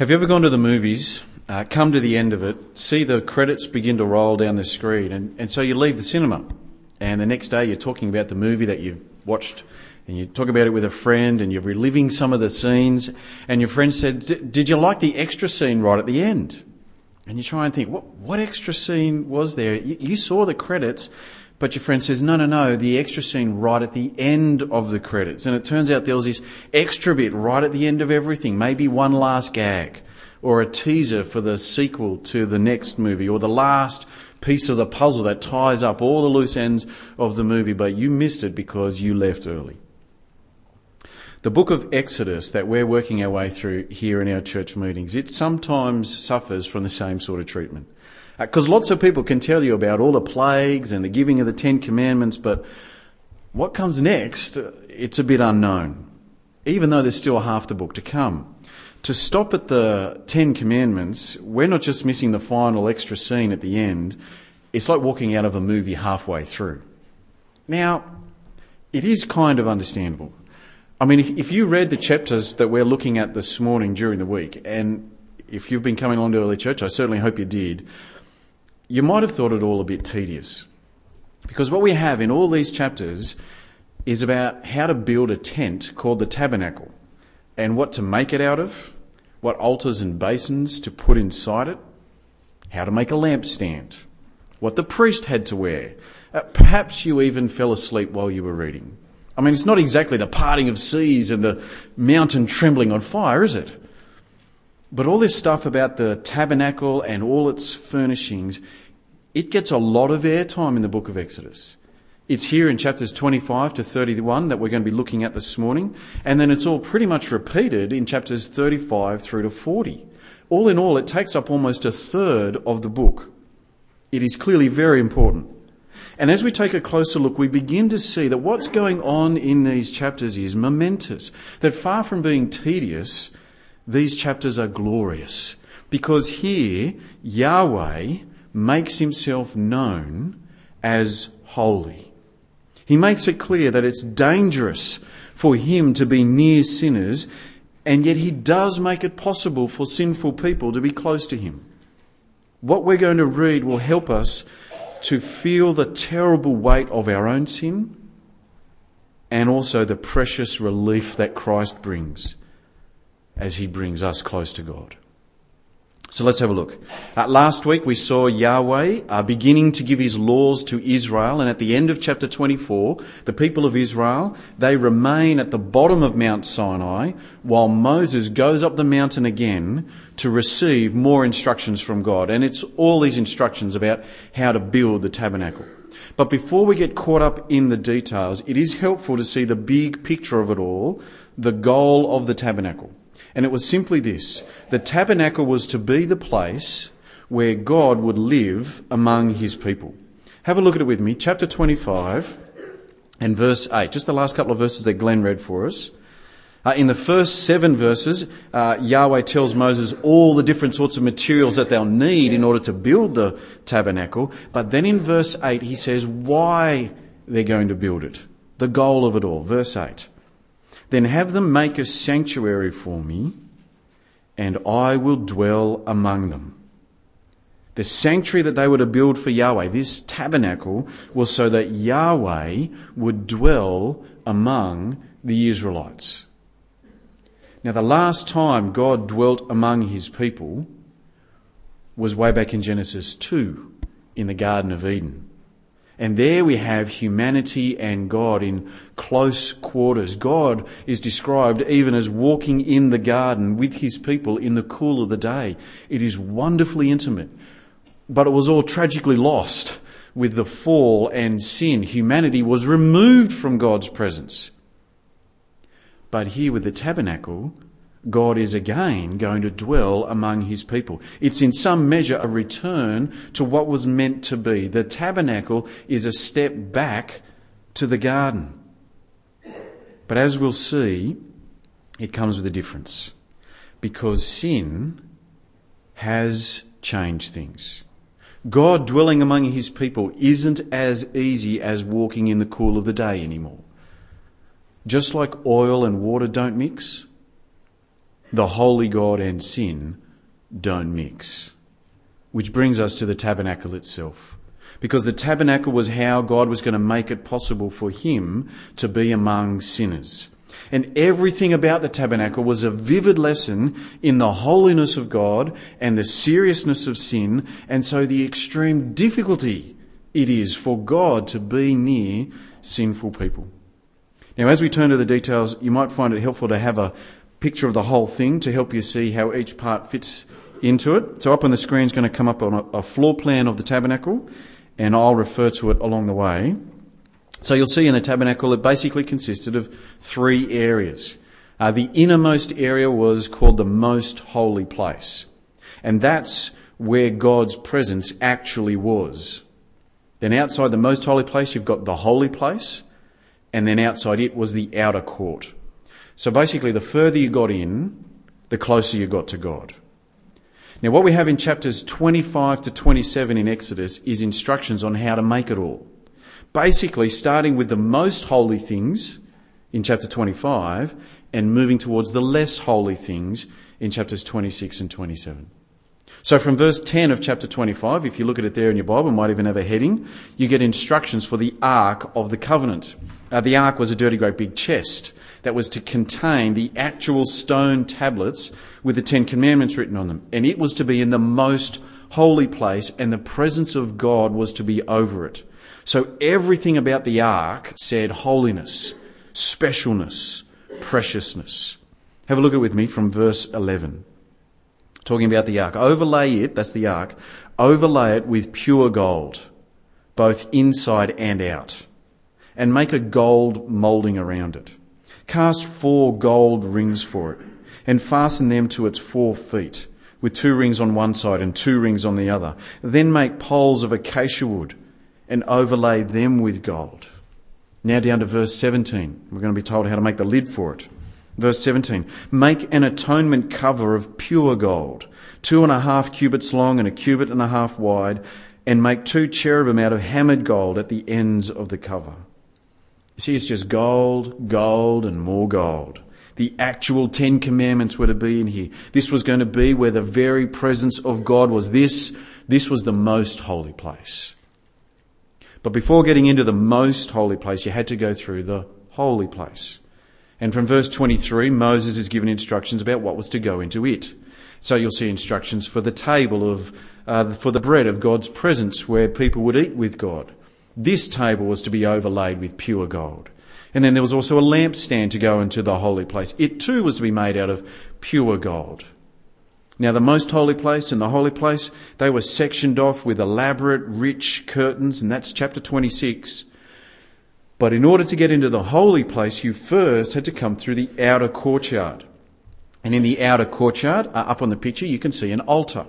Have you ever gone to the movies, uh, come to the end of it, see the credits begin to roll down the screen, and, and so you leave the cinema, and the next day you're talking about the movie that you've watched, and you talk about it with a friend, and you're reliving some of the scenes, and your friend said, Did you like the extra scene right at the end? And you try and think, What, what extra scene was there? You, you saw the credits, but your friend says, no, no, no, the extra scene right at the end of the credits. And it turns out there was this extra bit right at the end of everything, maybe one last gag, or a teaser for the sequel to the next movie, or the last piece of the puzzle that ties up all the loose ends of the movie, but you missed it because you left early. The book of Exodus that we're working our way through here in our church meetings, it sometimes suffers from the same sort of treatment. Because uh, lots of people can tell you about all the plagues and the giving of the Ten Commandments, but what comes next, uh, it's a bit unknown, even though there's still half the book to come. To stop at the Ten Commandments, we're not just missing the final extra scene at the end, it's like walking out of a movie halfway through. Now, it is kind of understandable. I mean, if, if you read the chapters that we're looking at this morning during the week, and if you've been coming along to early church, I certainly hope you did, you might have thought it all a bit tedious. Because what we have in all these chapters is about how to build a tent called the tabernacle and what to make it out of, what altars and basins to put inside it, how to make a lampstand, what the priest had to wear. Uh, perhaps you even fell asleep while you were reading. I mean, it's not exactly the parting of seas and the mountain trembling on fire, is it? But all this stuff about the tabernacle and all its furnishings it gets a lot of airtime in the book of Exodus. It's here in chapters 25 to 31 that we're going to be looking at this morning, and then it's all pretty much repeated in chapters 35 through to 40. All in all, it takes up almost a third of the book. It is clearly very important. And as we take a closer look, we begin to see that what's going on in these chapters is momentous. That far from being tedious, these chapters are glorious. Because here, Yahweh makes himself known as holy. He makes it clear that it's dangerous for him to be near sinners, and yet he does make it possible for sinful people to be close to him. What we're going to read will help us to feel the terrible weight of our own sin and also the precious relief that Christ brings as he brings us close to God. So let's have a look. Uh, last week we saw Yahweh uh, beginning to give his laws to Israel, and at the end of chapter 24, the people of Israel, they remain at the bottom of Mount Sinai while Moses goes up the mountain again to receive more instructions from God. And it's all these instructions about how to build the tabernacle. But before we get caught up in the details, it is helpful to see the big picture of it all, the goal of the tabernacle. And it was simply this the tabernacle was to be the place where God would live among his people. Have a look at it with me, chapter 25 and verse 8. Just the last couple of verses that Glenn read for us. Uh, in the first seven verses, uh, Yahweh tells Moses all the different sorts of materials that they'll need in order to build the tabernacle. But then in verse 8, he says why they're going to build it. The goal of it all. Verse 8. Then have them make a sanctuary for me, and I will dwell among them. The sanctuary that they were to build for Yahweh, this tabernacle, was so that Yahweh would dwell among the Israelites. Now, the last time God dwelt among his people was way back in Genesis 2 in the Garden of Eden. And there we have humanity and God in close quarters. God is described even as walking in the garden with his people in the cool of the day. It is wonderfully intimate. But it was all tragically lost with the fall and sin. Humanity was removed from God's presence. But here with the tabernacle, God is again going to dwell among his people. It's in some measure a return to what was meant to be. The tabernacle is a step back to the garden. But as we'll see, it comes with a difference. Because sin has changed things. God dwelling among his people isn't as easy as walking in the cool of the day anymore. Just like oil and water don't mix, the holy God and sin don't mix. Which brings us to the tabernacle itself. Because the tabernacle was how God was going to make it possible for him to be among sinners. And everything about the tabernacle was a vivid lesson in the holiness of God and the seriousness of sin, and so the extreme difficulty it is for God to be near sinful people. Now, as we turn to the details, you might find it helpful to have a picture of the whole thing to help you see how each part fits into it. So, up on the screen is going to come up on a, a floor plan of the tabernacle, and I'll refer to it along the way. So you'll see in the tabernacle it basically consisted of three areas. Uh, the innermost area was called the most holy place. And that's where God's presence actually was. Then outside the most holy place, you've got the holy place. And then outside it was the outer court. So basically, the further you got in, the closer you got to God. Now, what we have in chapters 25 to 27 in Exodus is instructions on how to make it all basically starting with the most holy things in chapter 25 and moving towards the less holy things in chapters 26 and 27. So from verse 10 of chapter 25, if you look at it there in your Bible, might even have a heading, you get instructions for the Ark of the Covenant. Uh, the Ark was a dirty great big chest that was to contain the actual stone tablets with the Ten Commandments written on them. And it was to be in the most holy place and the presence of God was to be over it. So everything about the ark said holiness, specialness, preciousness. Have a look at with me from verse 11. Talking about the ark. Overlay it, that's the ark, overlay it with pure gold, both inside and out, and make a gold moulding around it. Cast four gold rings for it, and fasten them to its four feet, with two rings on one side and two rings on the other. Then make poles of acacia wood and overlay them with gold. Now down to verse 17. We're going to be told how to make the lid for it. Verse 17. Make an atonement cover of pure gold, two and a half cubits long and a cubit and a half wide, and make two cherubim out of hammered gold at the ends of the cover. See, it's just gold, gold, and more gold. The actual Ten Commandments were to be in here. This was going to be where the very presence of God was. This, this was the most holy place. But before getting into the most holy place, you had to go through the holy place. And from verse 23, Moses is given instructions about what was to go into it. So you'll see instructions for the table of, uh, for the bread of God's presence where people would eat with God. This table was to be overlaid with pure gold. And then there was also a lampstand to go into the holy place. It too was to be made out of pure gold. Now, the most holy place and the holy place, they were sectioned off with elaborate, rich curtains, and that's chapter 26. But in order to get into the holy place, you first had to come through the outer courtyard. And in the outer courtyard, uh, up on the picture, you can see an altar.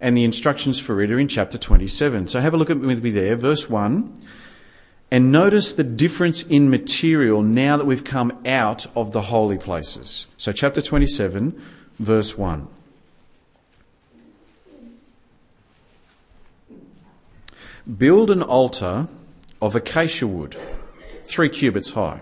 And the instructions for it are in chapter 27. So have a look at with me there, verse 1. And notice the difference in material now that we've come out of the holy places. So, chapter 27, verse 1. Build an altar of acacia wood, three cubits high.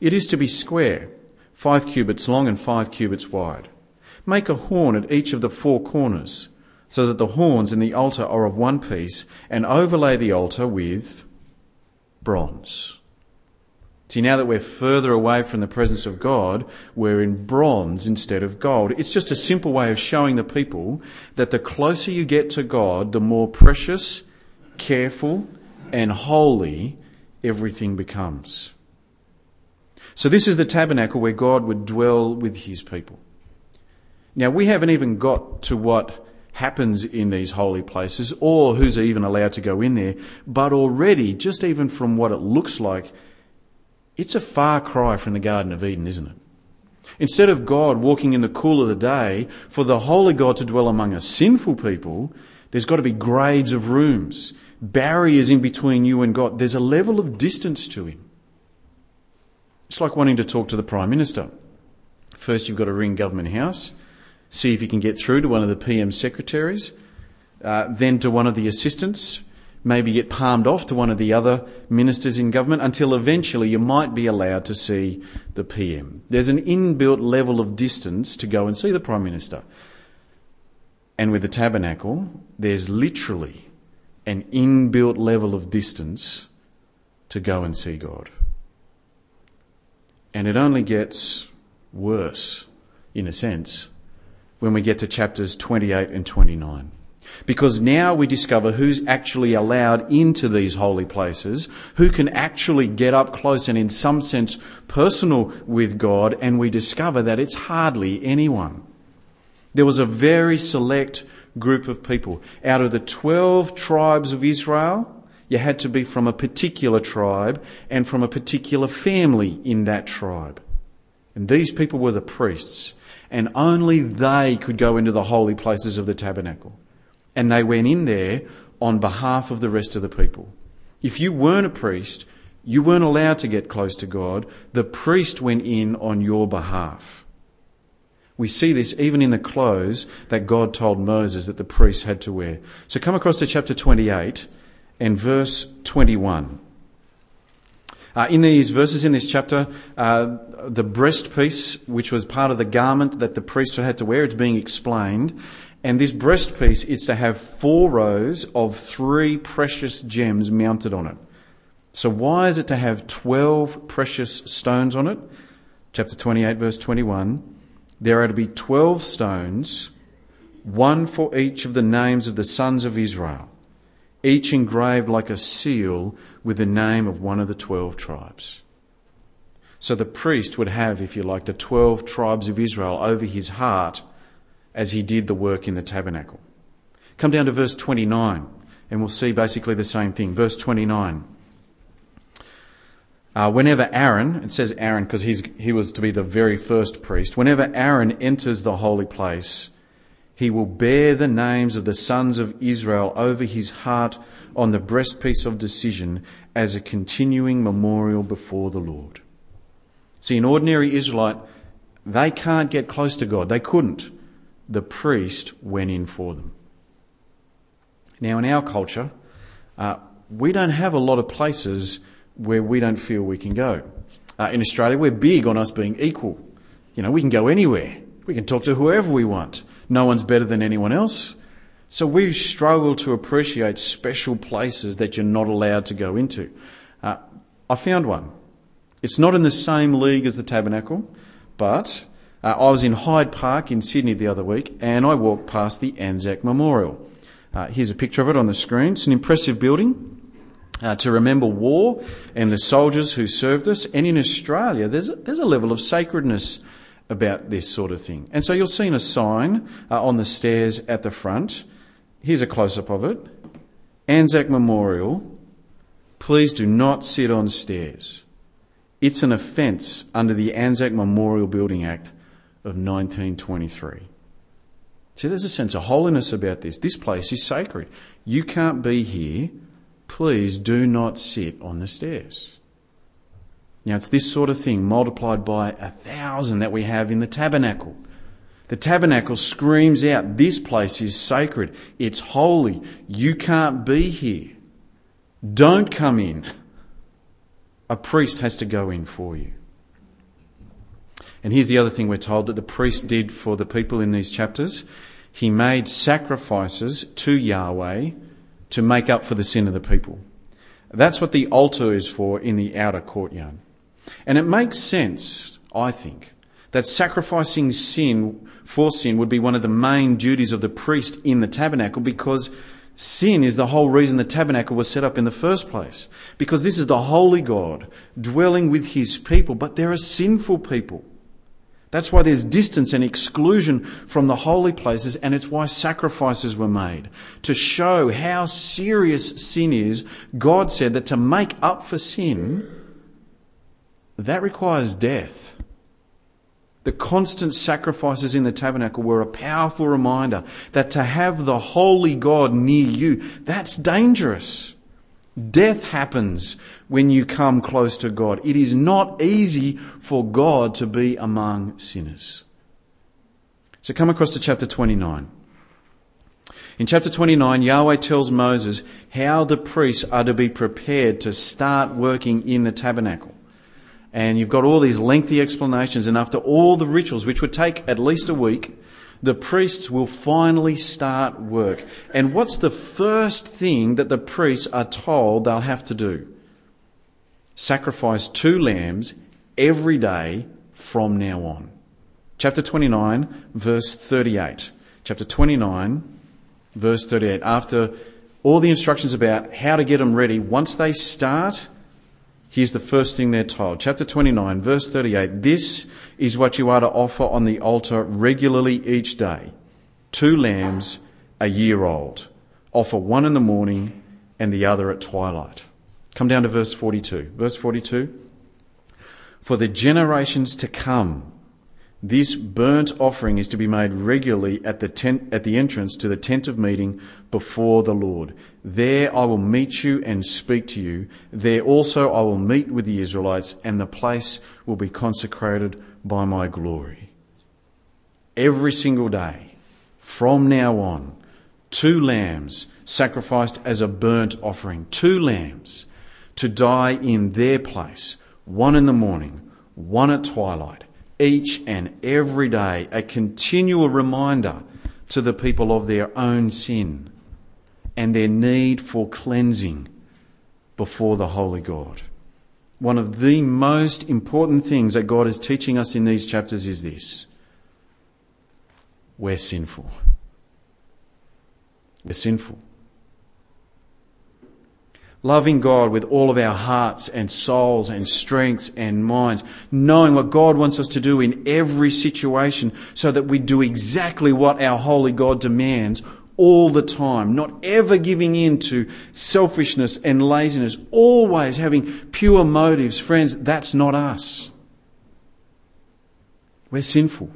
It is to be square, five cubits long and five cubits wide. Make a horn at each of the four corners, so that the horns in the altar are of one piece, and overlay the altar with bronze. See, now that we're further away from the presence of God, we're in bronze instead of gold. It's just a simple way of showing the people that the closer you get to God, the more precious careful, and holy everything becomes. So, this is the tabernacle where God would dwell with his people. Now, we haven't even got to what happens in these holy places or who's even allowed to go in there, but already, just even from what it looks like, it's a far cry from the Garden of Eden, isn't it? Instead of God walking in the cool of the day, for the holy God to dwell among a sinful people, there's got to be grades of rooms barriers in between you and God. There's a level of distance to Him. It's like wanting to talk to the Prime Minister. First, you've got to ring Government House, see if you can get through to one of the PM secretaries, uh, then to one of the assistants, maybe get palmed off to one of the other ministers in government until eventually you might be allowed to see the PM. There's an inbuilt level of distance to go and see the Prime Minister. And with the tabernacle, there's literally an inbuilt level of distance to go and see God. And it only gets worse, in a sense, when we get to chapters 28 and 29. Because now we discover who's actually allowed into these holy places, who can actually get up close and in some sense personal with God, and we discover that it's hardly anyone. There was a very select group of people. Out of the 12 tribes of Israel, you had to be from a particular tribe and from a particular family in that tribe. And these people were the priests, and only they could go into the holy places of the tabernacle. And they went in there on behalf of the rest of the people. If you weren't a priest, you weren't allowed to get close to God. The priest went in on your behalf. We see this even in the clothes that God told Moses that the priests had to wear. So come across to chapter 28 and verse 21. Uh, in these verses in this chapter, uh, the breastpiece, which was part of the garment that the priesthood had to wear, it's being explained. And this breastpiece is to have four rows of three precious gems mounted on it. So why is it to have 12 precious stones on it? Chapter 28, verse 21. There are to be 12 stones, one for each of the names of the sons of Israel, each engraved like a seal with the name of one of the 12 tribes. So the priest would have, if you like, the 12 tribes of Israel over his heart as he did the work in the tabernacle. Come down to verse 29, and we'll see basically the same thing. Verse 29. Uh, whenever Aaron, it says Aaron because he was to be the very first priest, whenever Aaron enters the holy place, he will bear the names of the sons of Israel over his heart on the breastpiece of decision as a continuing memorial before the Lord. See, an ordinary Israelite, they can't get close to God. They couldn't the priest went in for them. Now, in our culture, uh, we don't have a lot of places where we don't feel we can go. Uh, in Australia, we're big on us being equal. You know, we can go anywhere. We can talk to whoever we want. No one's better than anyone else. So we struggle to appreciate special places that you're not allowed to go into. Uh, I found one. It's not in the same league as the tabernacle, but uh, I was in Hyde Park in Sydney the other week and I walked past the Anzac Memorial. Uh, here's a picture of it on the screen. It's an impressive building uh, to remember war and the soldiers who served us. And in Australia, there's there's a level of sacredness about this sort of thing. And so you'll see a sign uh, on the stairs at the front. Here's a close up of it Anzac Memorial. Please do not sit on stairs. It's an offence under the Anzac Memorial Building Act of 1923. See, there's a sense of holiness about this. This place is sacred. You can't be here. Please do not sit on the stairs. Now, it's this sort of thing multiplied by a thousand that we have in the tabernacle. The tabernacle screams out, This place is sacred. It's holy. You can't be here. Don't come in. A priest has to go in for you. And here's the other thing we're told that the priest did for the people in these chapters. He made sacrifices to Yahweh to make up for the sin of the people. That's what the altar is for in the outer courtyard. And it makes sense, I think, that sacrificing sin for sin would be one of the main duties of the priest in the tabernacle because sin is the whole reason the tabernacle was set up in the first place. Because this is the holy God dwelling with his people, but there are sinful people. That's why there's distance and exclusion from the holy places, and it's why sacrifices were made. To show how serious sin is, God said that to make up for sin, that requires death. The constant sacrifices in the tabernacle were a powerful reminder that to have the holy God near you, that's dangerous. Death happens when you come close to God. It is not easy for God to be among sinners. So come across to chapter 29. In chapter 29, Yahweh tells Moses how the priests are to be prepared to start working in the tabernacle. And you've got all these lengthy explanations, and after all the rituals, which would take at least a week, the priests will finally start work. And what's the first thing that the priests are told they'll have to do? Sacrifice two lambs every day from now on. Chapter 29, verse 38. Chapter 29, verse 38. After all the instructions about how to get them ready, once they start, here's the first thing they're told. Chapter 29, verse 38. This is what you are to offer on the altar regularly each day two lambs a year old. Offer one in the morning and the other at twilight. Come down to verse 42. Verse 42. For the generations to come, this burnt offering is to be made regularly at the, tent, at the entrance to the tent of meeting before the Lord. There I will meet you and speak to you. There also I will meet with the Israelites, and the place will be consecrated by my glory. Every single day, from now on, two lambs sacrificed as a burnt offering, two lambs to die in their place, one in the morning, one at twilight each and every day a continual reminder to the people of their own sin and their need for cleansing before the Holy God. One of the most important things that God is teaching us in these chapters is this we're sinful. We're sinful loving God with all of our hearts and souls and strengths and minds, knowing what God wants us to do in every situation so that we do exactly what our holy God demands all the time, not ever giving in to selfishness and laziness, always having pure motives. Friends, that's not us. We're sinful.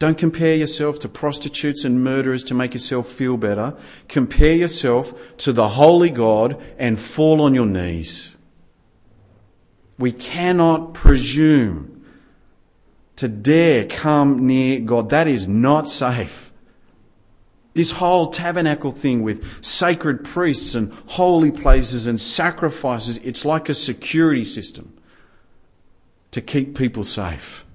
Don't compare yourself to prostitutes and murderers to make yourself feel better. Compare yourself to the Holy God and fall on your knees. We cannot presume to dare come near God. That is not safe. This whole tabernacle thing with sacred priests and holy places and sacrifices, it's like a security system to keep people safe.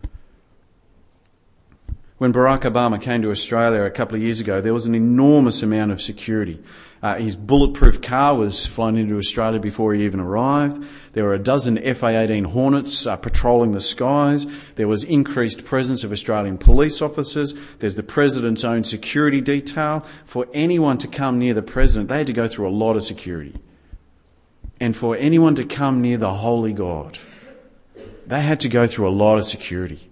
When Barack Obama came to Australia a couple of years ago, there was an enormous amount of security. Uh, his bulletproof car was flown into Australia before he even arrived. There were a dozen FA-18 Hornets uh, patrolling the skies. There was increased presence of Australian police officers. There's the president's own security detail. For anyone to come near the president, they had to go through a lot of security. And for anyone to come near the Holy God, they had to go through a lot of security.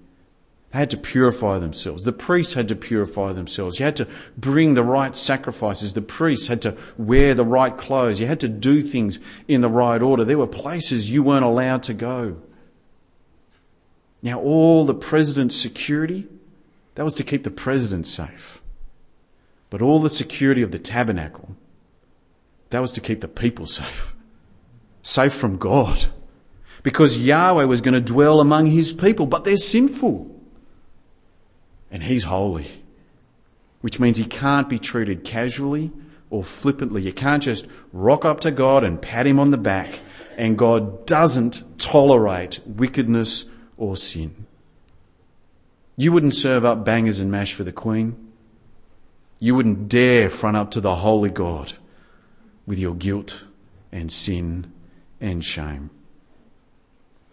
They had to purify themselves. The priests had to purify themselves. You had to bring the right sacrifices. The priests had to wear the right clothes. You had to do things in the right order. There were places you weren't allowed to go. Now, all the president's security, that was to keep the president safe. But all the security of the tabernacle, that was to keep the people safe. Safe from God. Because Yahweh was going to dwell among his people, but they're sinful and He's holy, which means He can't be treated casually or flippantly. You can't just rock up to God and pat Him on the back, and God doesn't tolerate wickedness or sin. You wouldn't serve up bangers and mash for the Queen. You wouldn't dare front up to the Holy God with your guilt and sin and shame.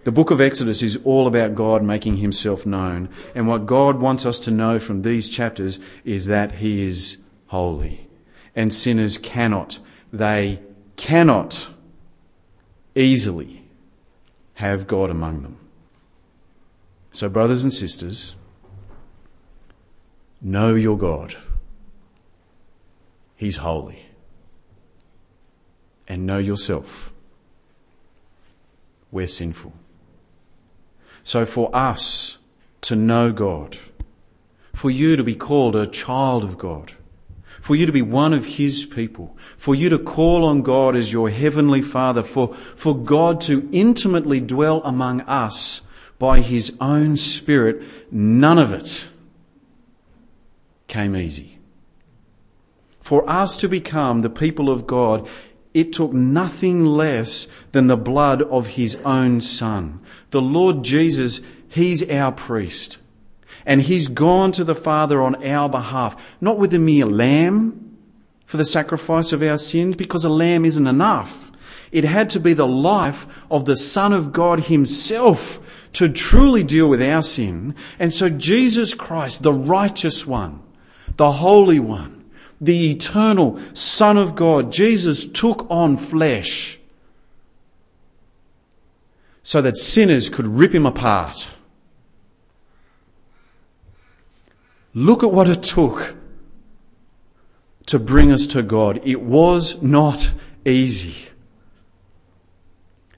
The book of Exodus is all about God making himself known. And what God wants us to know from these chapters is that he is holy. And sinners cannot, they cannot easily have God among them. So, brothers and sisters, know your God. He's holy. And know yourself. We're sinful. So for us to know God, for you to be called a child of God, for you to be one of His people, for you to call on God as your heavenly Father, for, for God to intimately dwell among us by His own Spirit, none of it came easy. For us to become the people of God, it took nothing less than the blood of his own son. The Lord Jesus, he's our priest. And he's gone to the Father on our behalf, not with a mere lamb for the sacrifice of our sins, because a lamb isn't enough. It had to be the life of the Son of God himself to truly deal with our sin. And so Jesus Christ, the righteous one, the holy one, the eternal Son of God, Jesus took on flesh so that sinners could rip him apart. Look at what it took to bring us to God. It was not easy.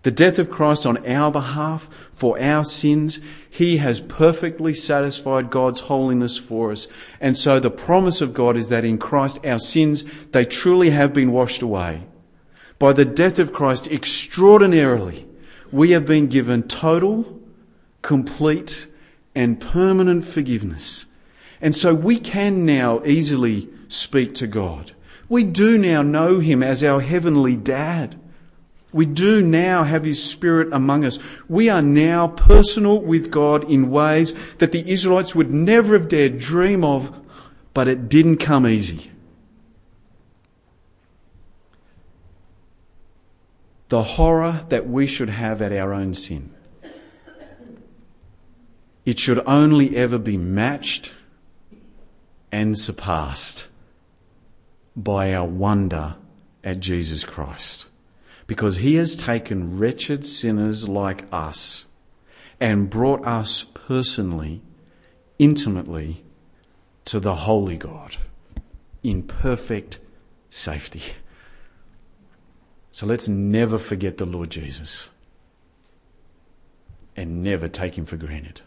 The death of Christ on our behalf for our sins, He has perfectly satisfied God's holiness for us. And so the promise of God is that in Christ our sins, they truly have been washed away. By the death of Christ, extraordinarily, we have been given total, complete, and permanent forgiveness. And so we can now easily speak to God. We do now know Him as our heavenly dad. We do now have His Spirit among us. We are now personal with God in ways that the Israelites would never have dared dream of, but it didn't come easy. The horror that we should have at our own sin. It should only ever be matched and surpassed by our wonder at Jesus Christ because he has taken wretched sinners like us and brought us personally, intimately to the holy God in perfect safety. So let's never forget the Lord Jesus and never take him for granted.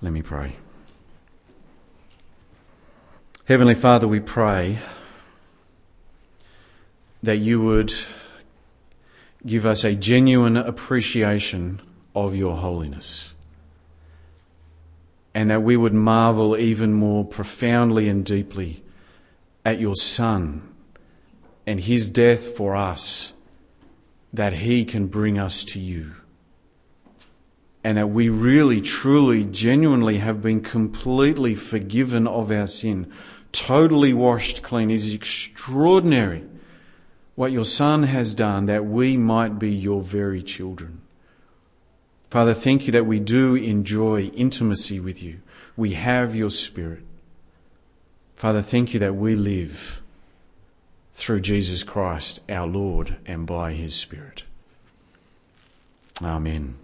Let me pray. Heavenly Father, we pray that you would give us a genuine appreciation of your holiness. And that we would marvel even more profoundly and deeply at your Son and his death for us, that he can bring us to you. And that we really, truly, genuinely have been completely forgiven of our sin, totally washed clean. It is extraordinary what your Son has done that we might be your very children. Father, thank you that we do enjoy intimacy with you. We have your Spirit. Father, thank you that we live through Jesus Christ, our Lord, and by his Spirit. Amen.